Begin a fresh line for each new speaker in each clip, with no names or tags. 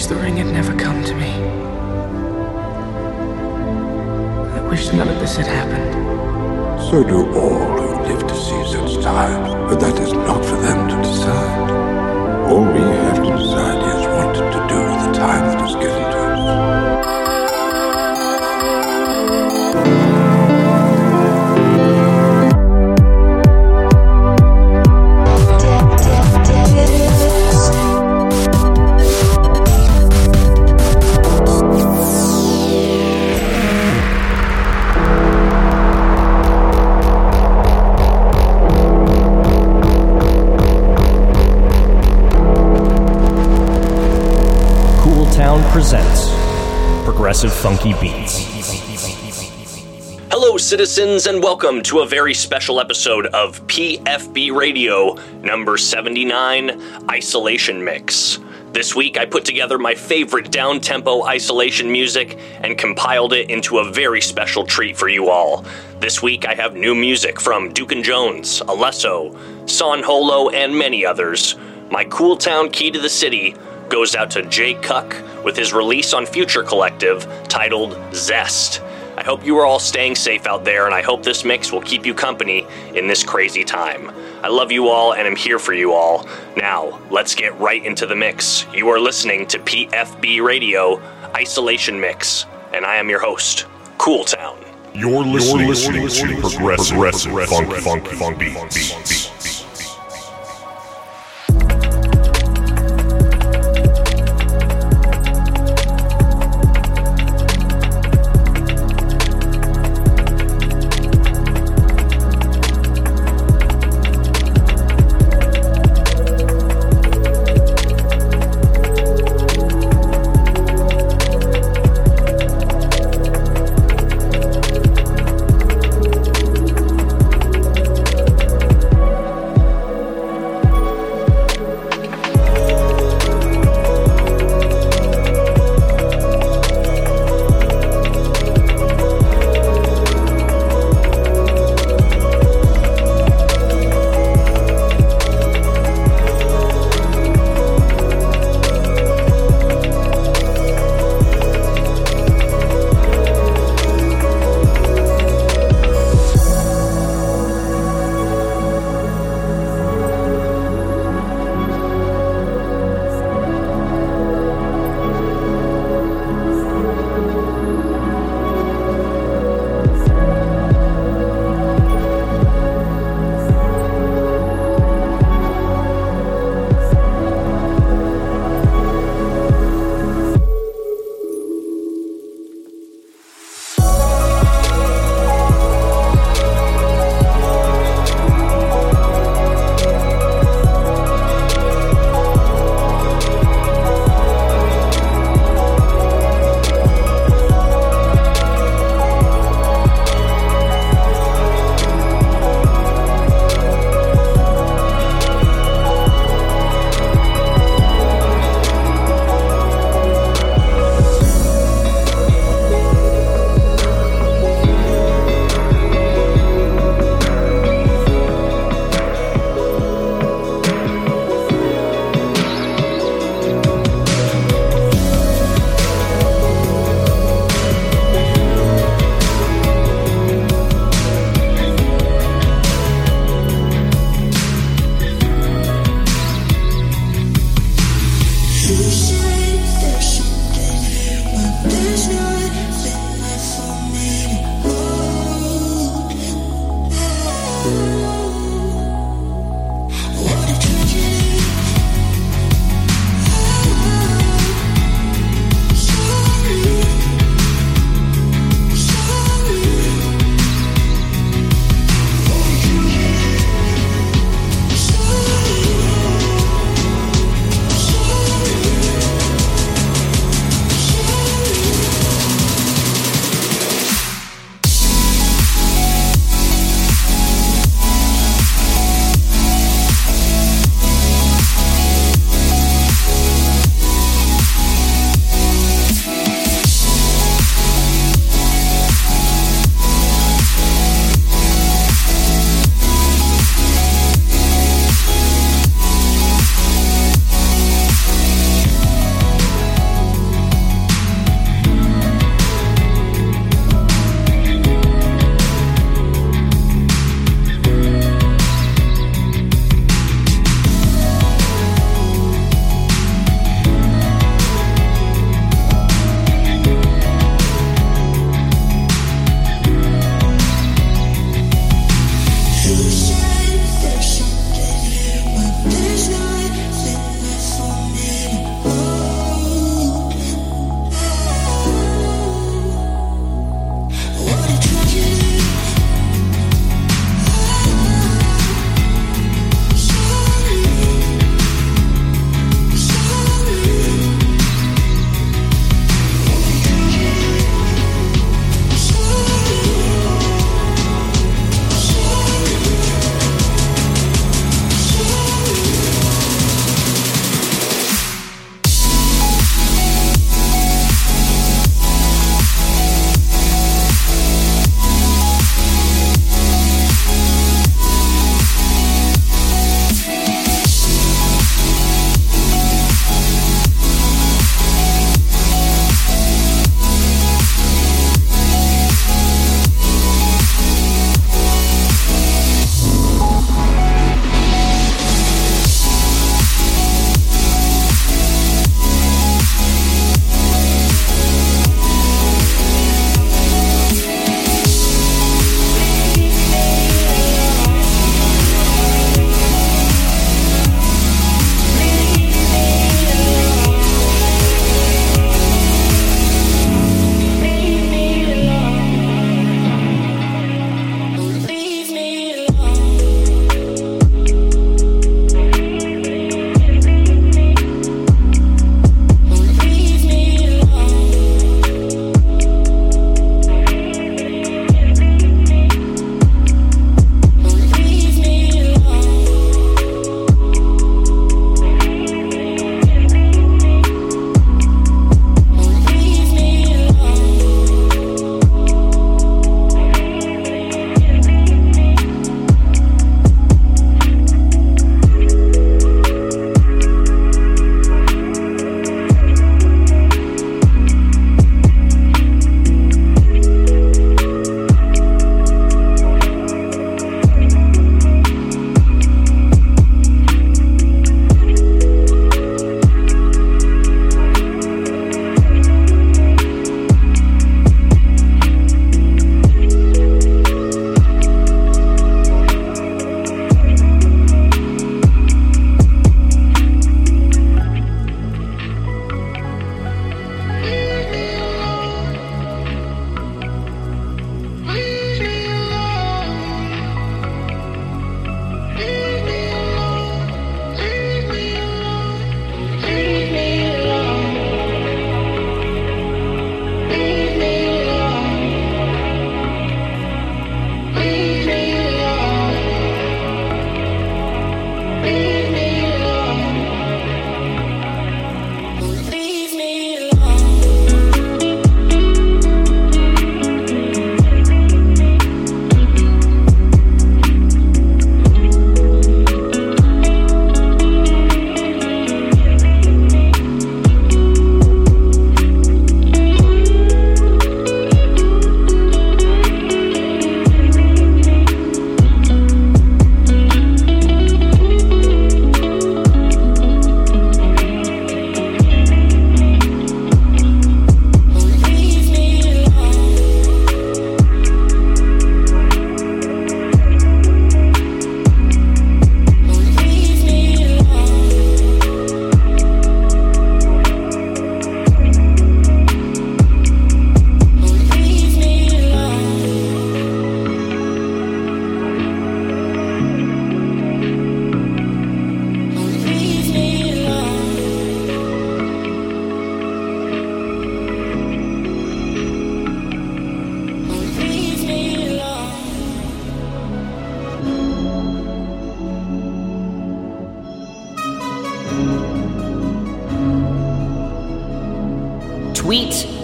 wish the ring had never come to me. I wish none of this had happened.
So do all who live to see such times, but that is not for them to decide. All we have to decide
Progressive Funky Beats.
Hello, citizens, and welcome to a very special episode of PFB Radio number 79 Isolation Mix. This week, I put together my favorite down tempo isolation music and compiled it into a very special treat for you all. This week, I have new music from Duke and Jones, Alesso, Son Holo, and many others. My Cool Town Key to the City goes out to Jay Cuck with his release on Future Collective titled Zest. I hope you are all staying safe out there, and I hope this mix will keep you company in this crazy time. I love you all, and I'm here for you all. Now, let's get right into the mix. You are listening to PFB Radio Isolation Mix, and I am your host, Cool Town.
You're listening, listening to progressive, progressive, funky, funky, funky beats.
Sorry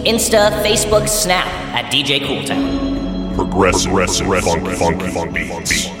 Insta, Facebook, Snap at DJ Cooltown.
Progressive, progressive, progressive funk, funk, funk, funk, funk,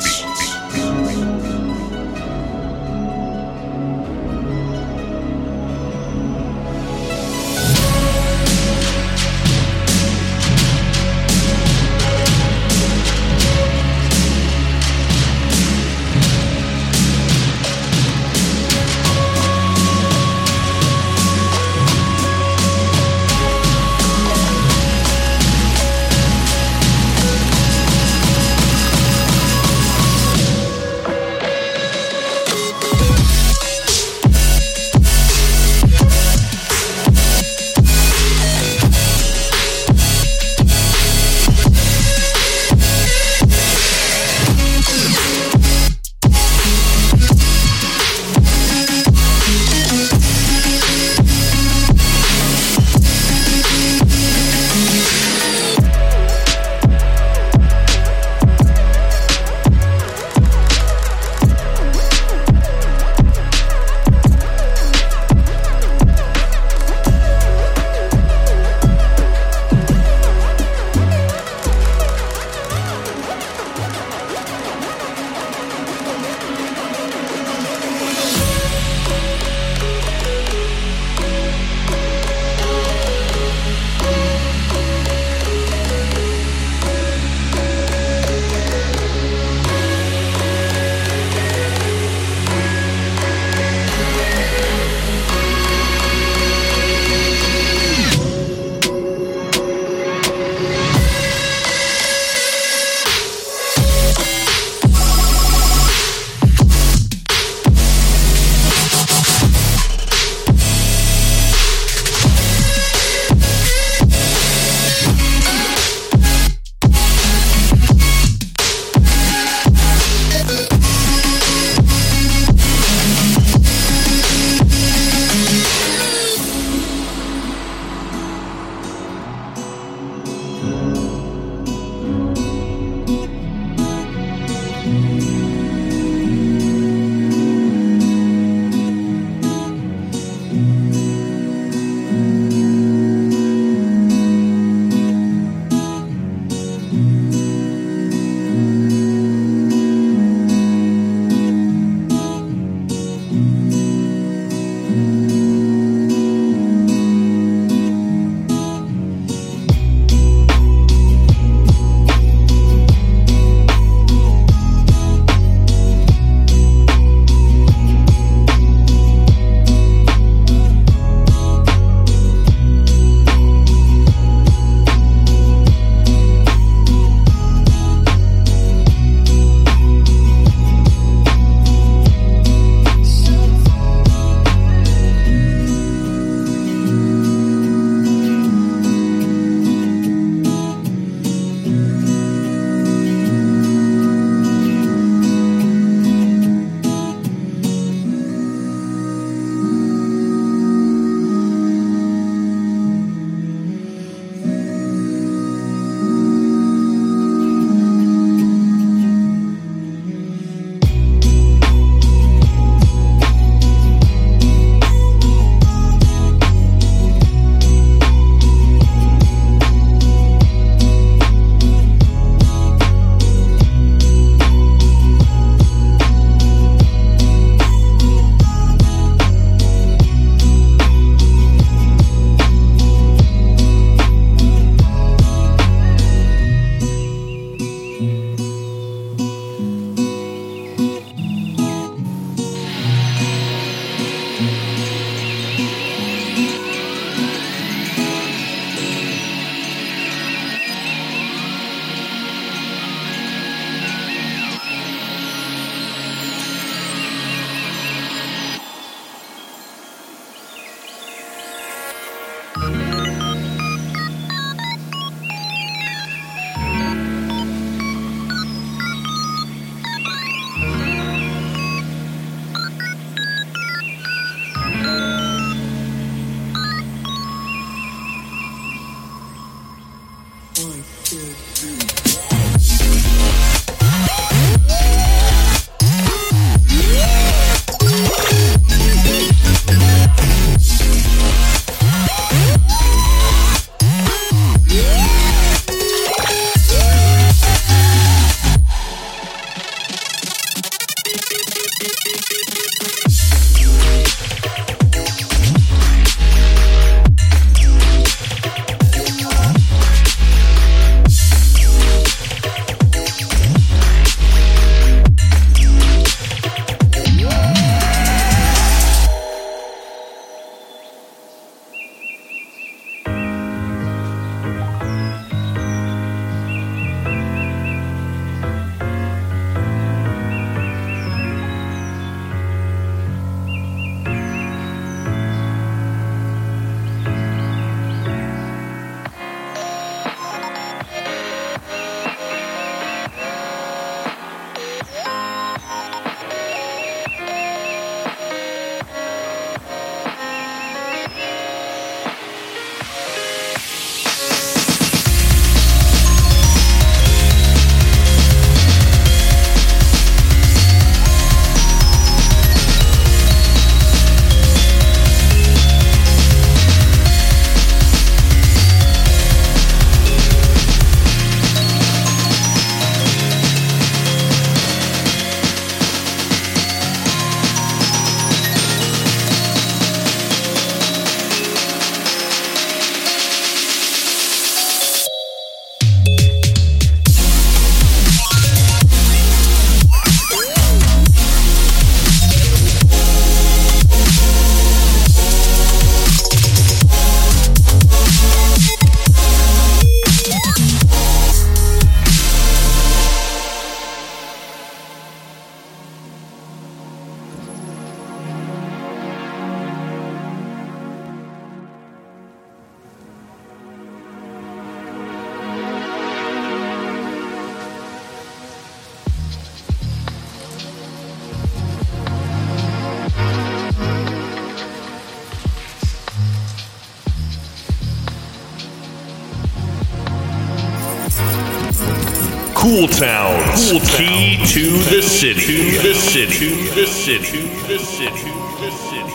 Cool Town. Cool Key to the city. To the city. To the city. To the city. To the city.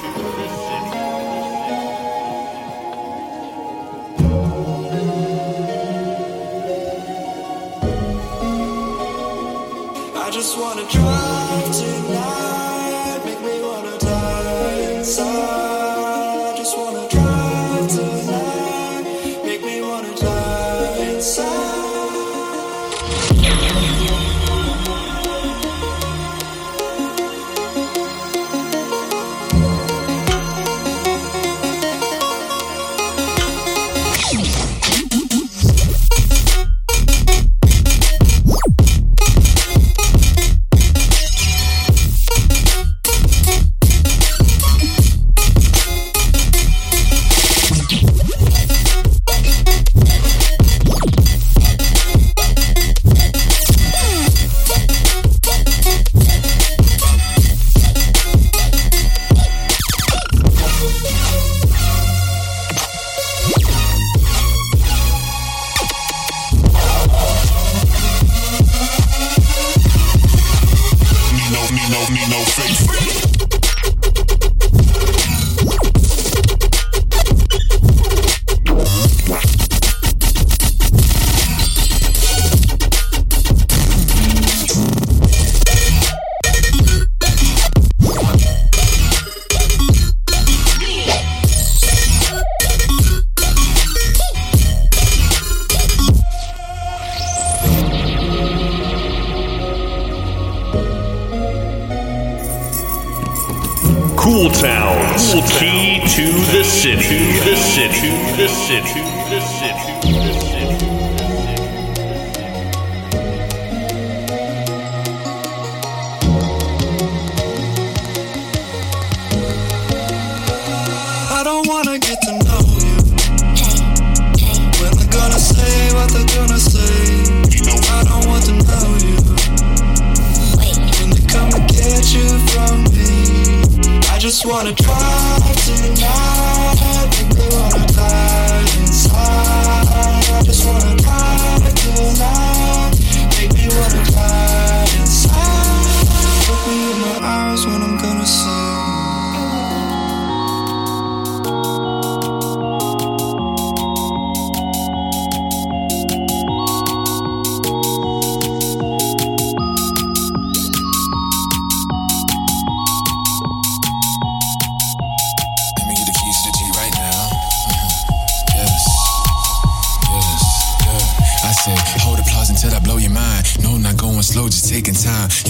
I just wanna drive tonight
Cool Town. Cool Key to the city. To the city. To the city.
just wanna try tonight, think they wanna die.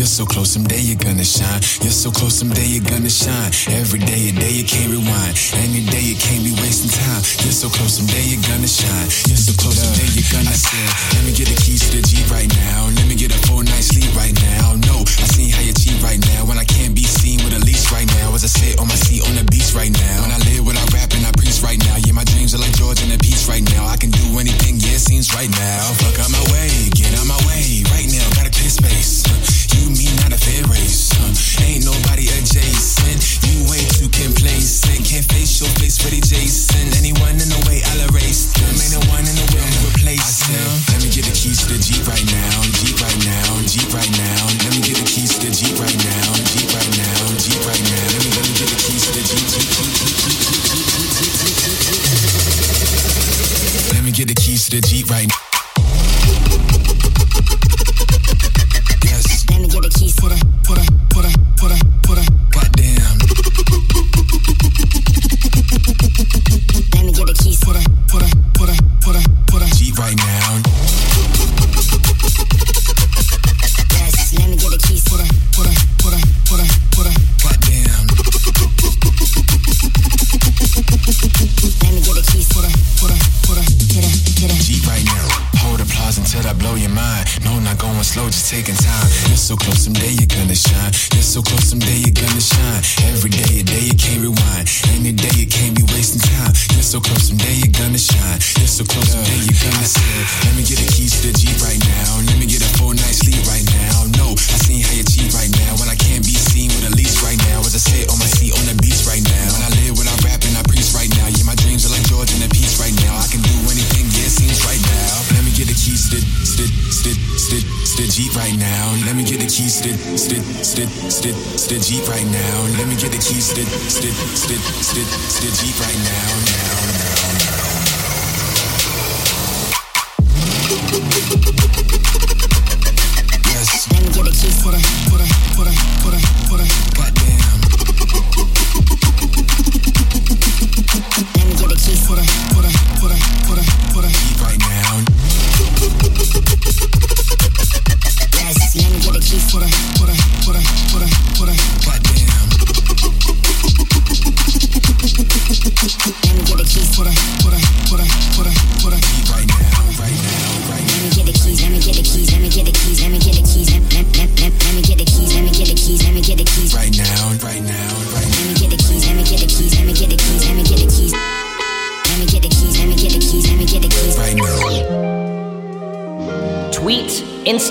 You're so close, someday you're gonna shine. You're so close, someday you're gonna shine. Every day, a day you can't rewind. Any day you can't be wasting time. You're so close, someday you're gonna shine. You're so close, someday you're gonna shine. Let me get the keys to the jeep right now. Let me get a full night's sleep right now. No, I seen how you cheat right now. When I can't be seen with a leash right now. As I sit on my seat on the beach right now. When I live what I rap and I preach right now. Yeah, my dreams are like George and the peace right now. I can do anything, yeah, it seems right now. Fuck out my way, get out my way right now. gotta clear space.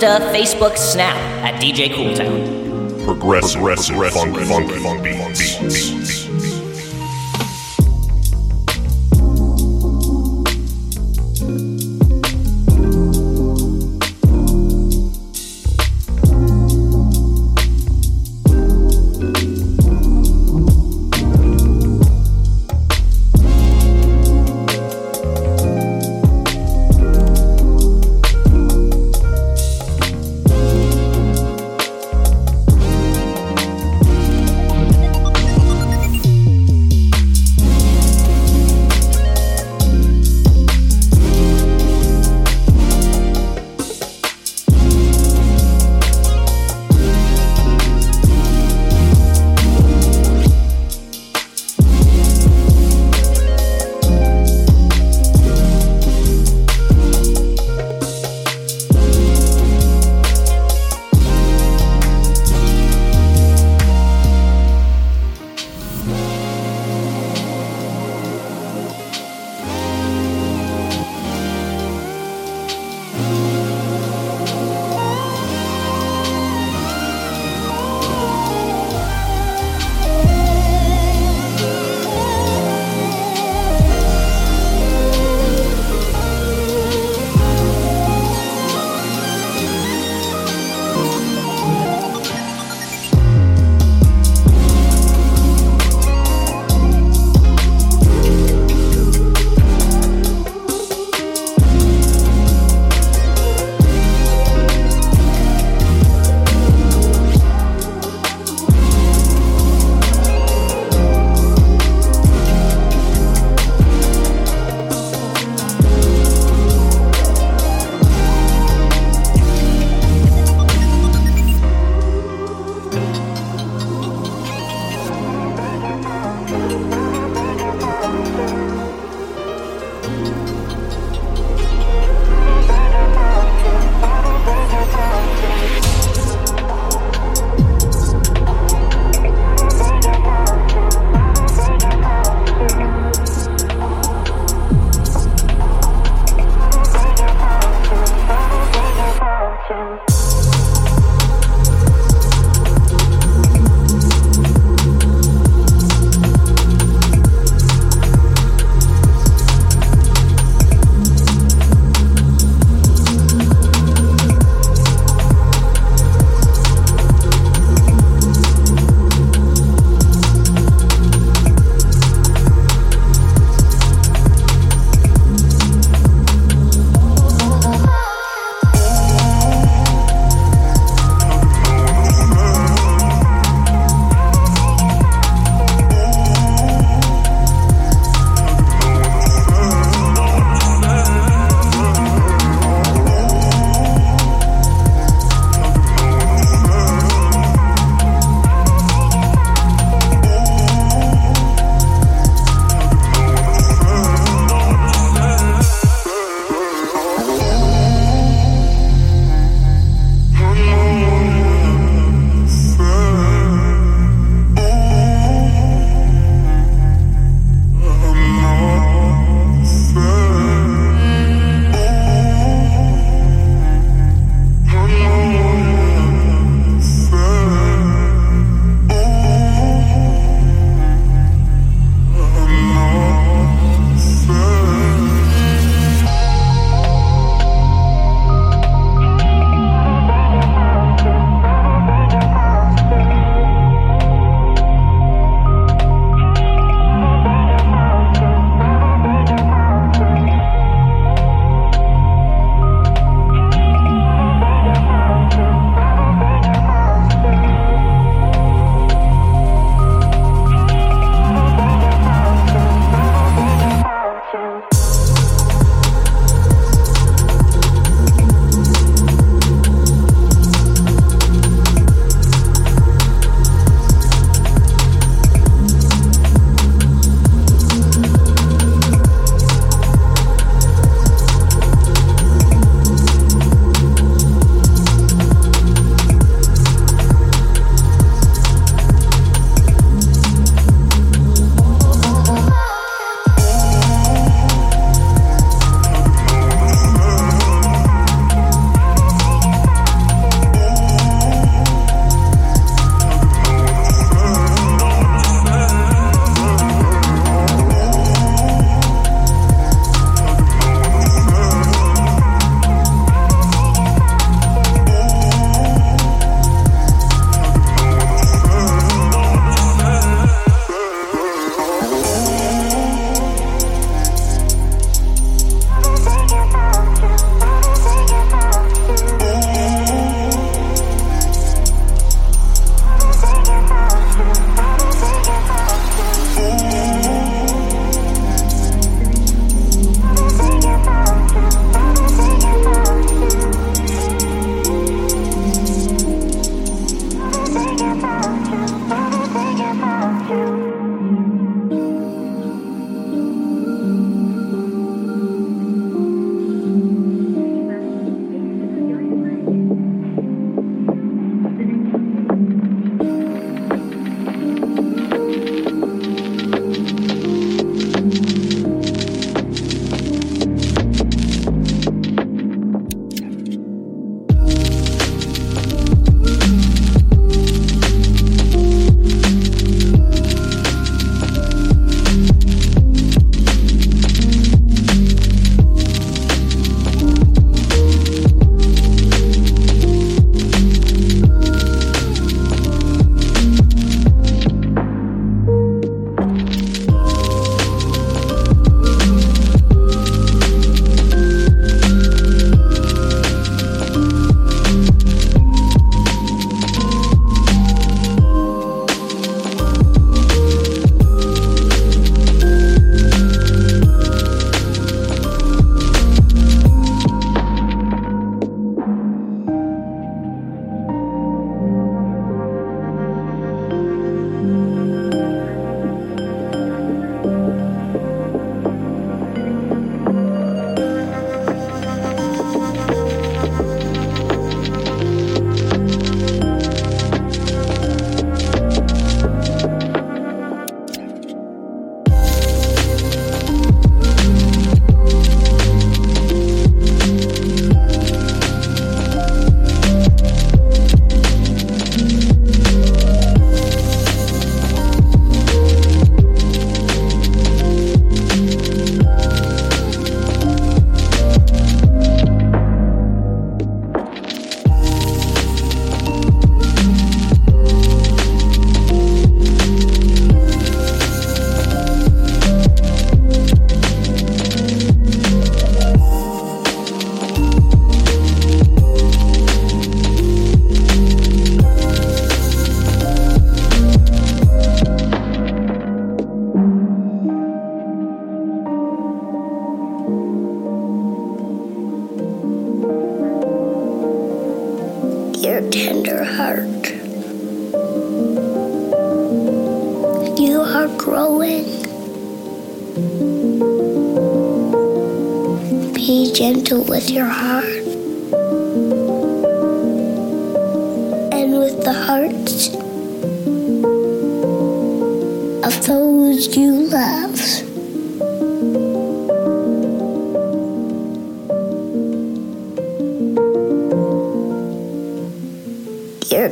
Insta, Facebook, Snap at DJ Cooltown.
Progressive, Progressive.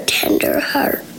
tender heart.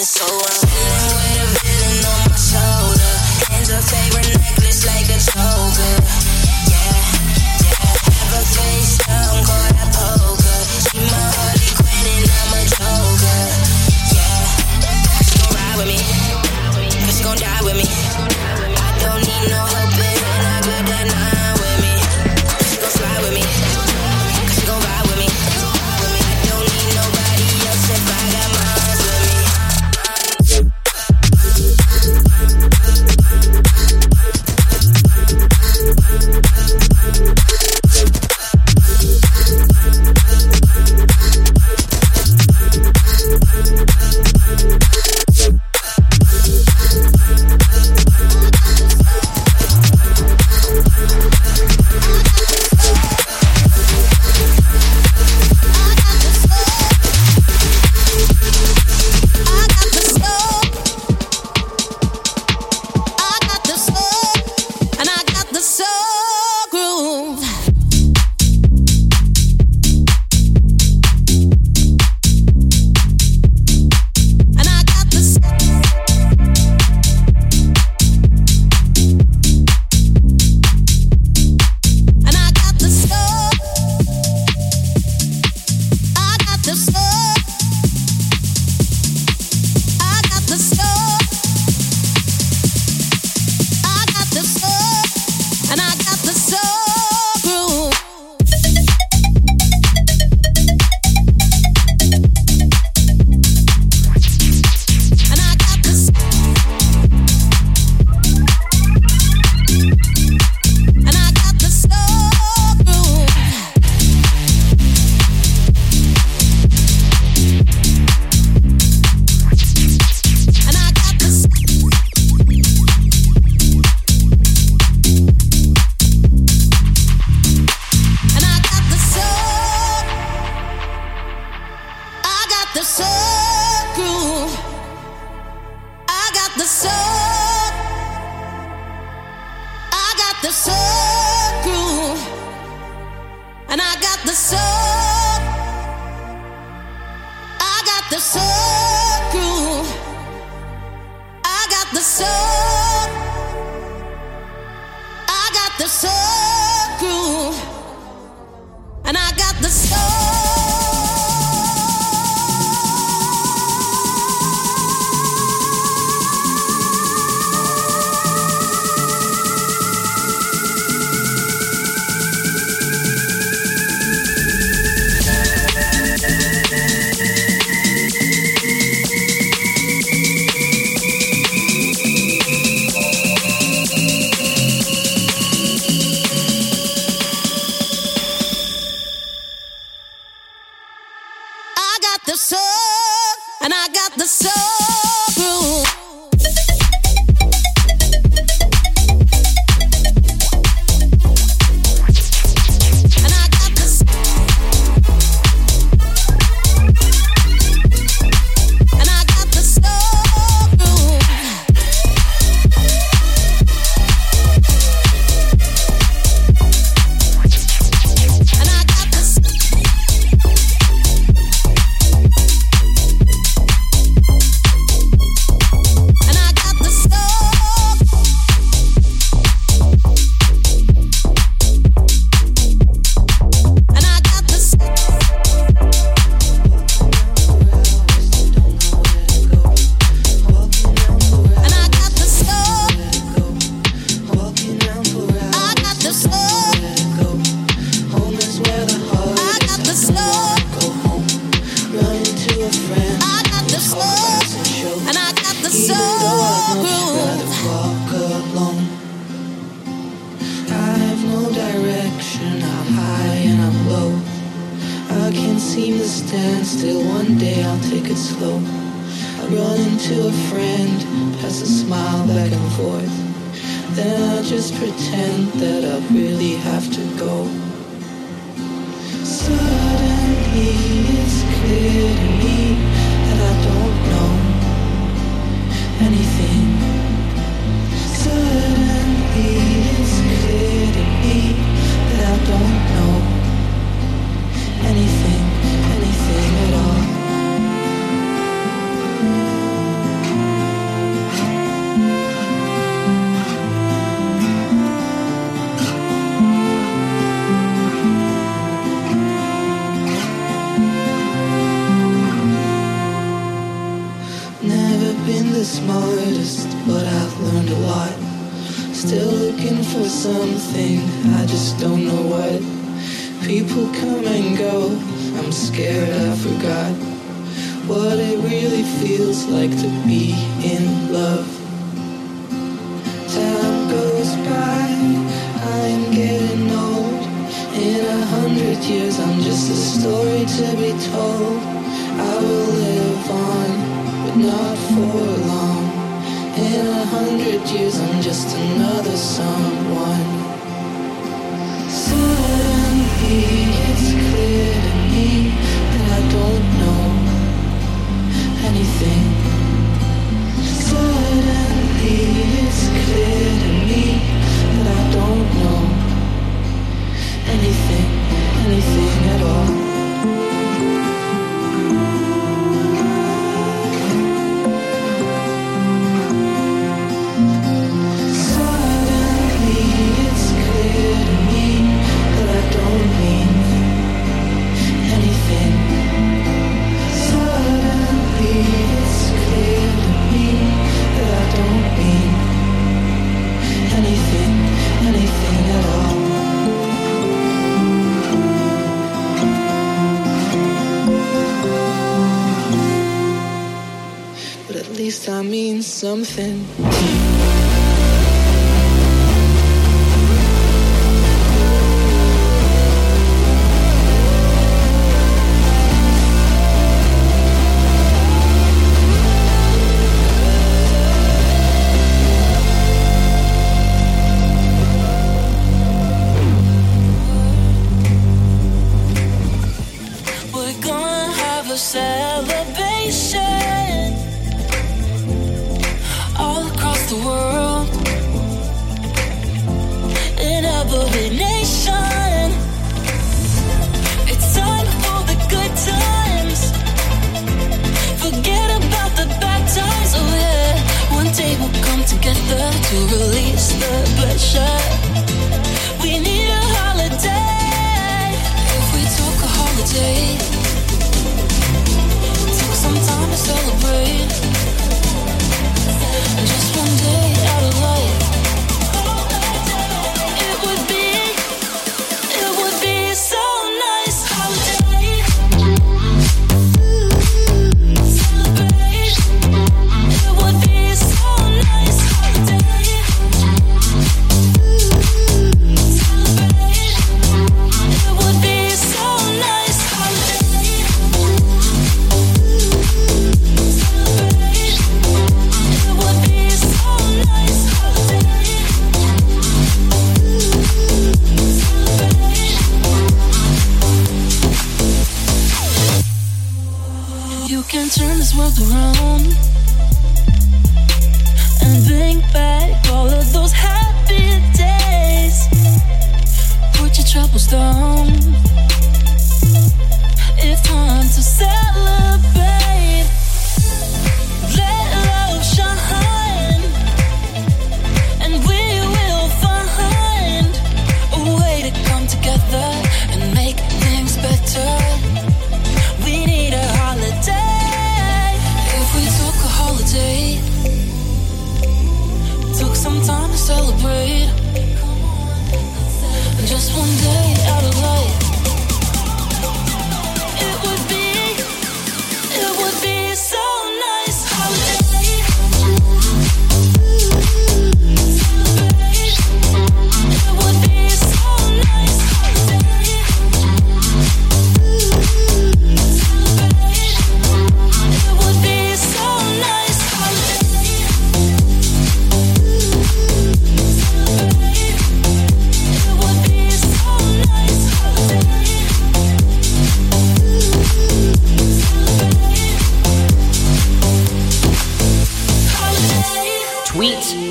so I'm can turn this world around and think back all of those happy days. Put your troubles down. It's time to celebrate.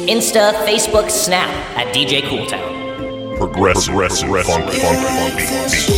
Insta, Facebook, Snap at DJ Cooltown.
Progressive, progressive, progressive funk, funk, funk, funk, funk,
funk, funk, funk.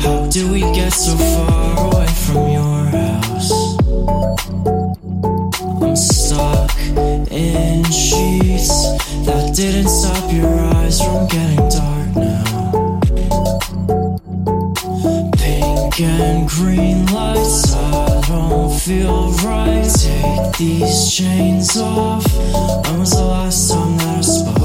How we get so far away from your house? I'm stuck in sheets that
didn't stop your eyes from getting dark now. Pink and green lights, I don't feel right. Take these chains off. When was the last time that I spoke?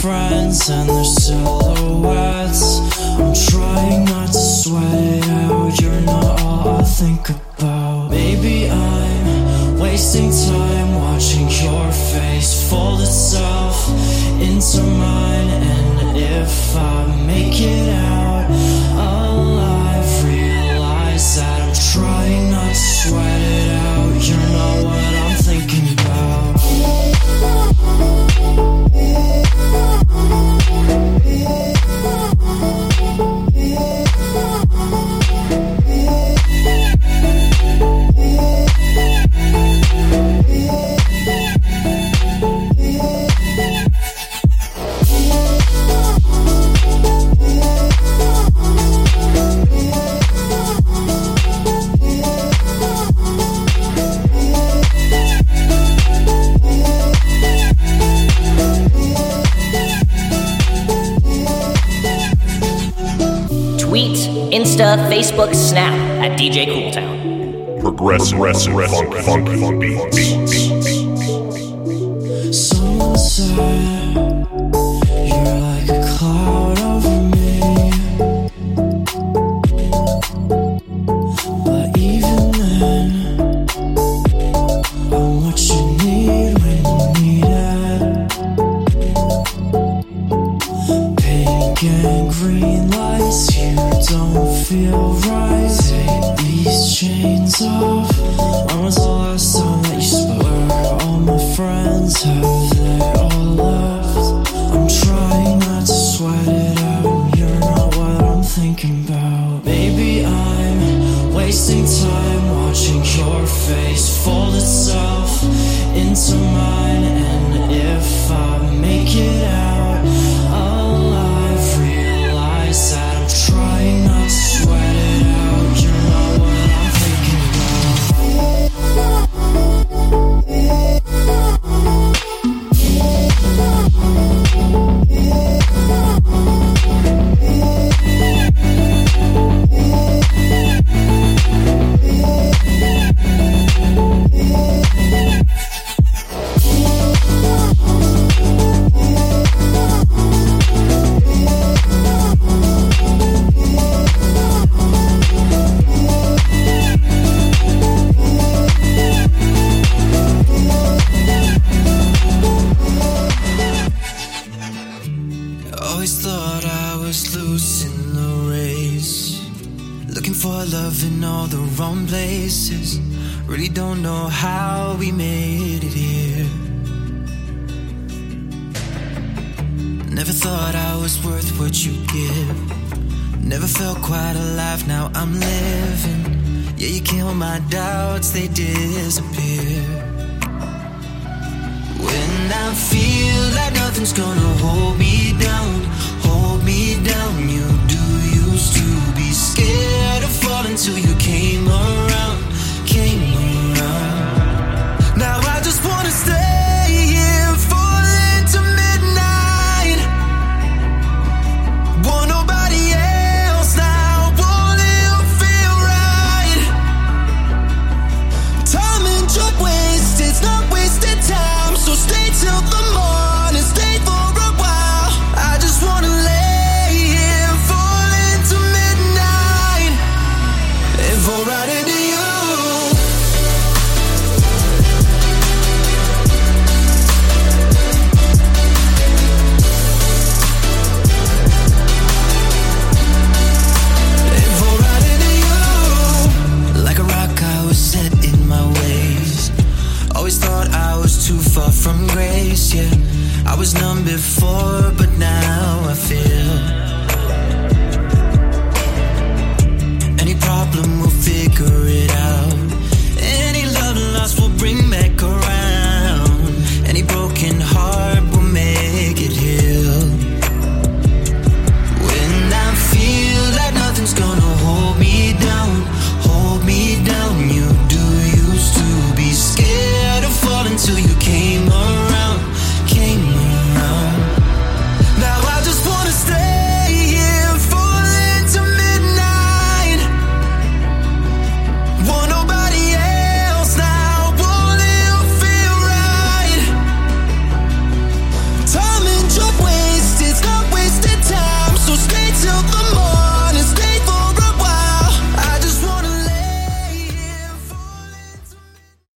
Friends and their silhouettes? I'm trying not to sweat out. You're not all I think about. Maybe I'm wasting time watching your face fold itself into mine. And if I make it out
Facebook, Snap at DJ Cooltown.
Progressive, progressive, funk, beats.
Someone said you're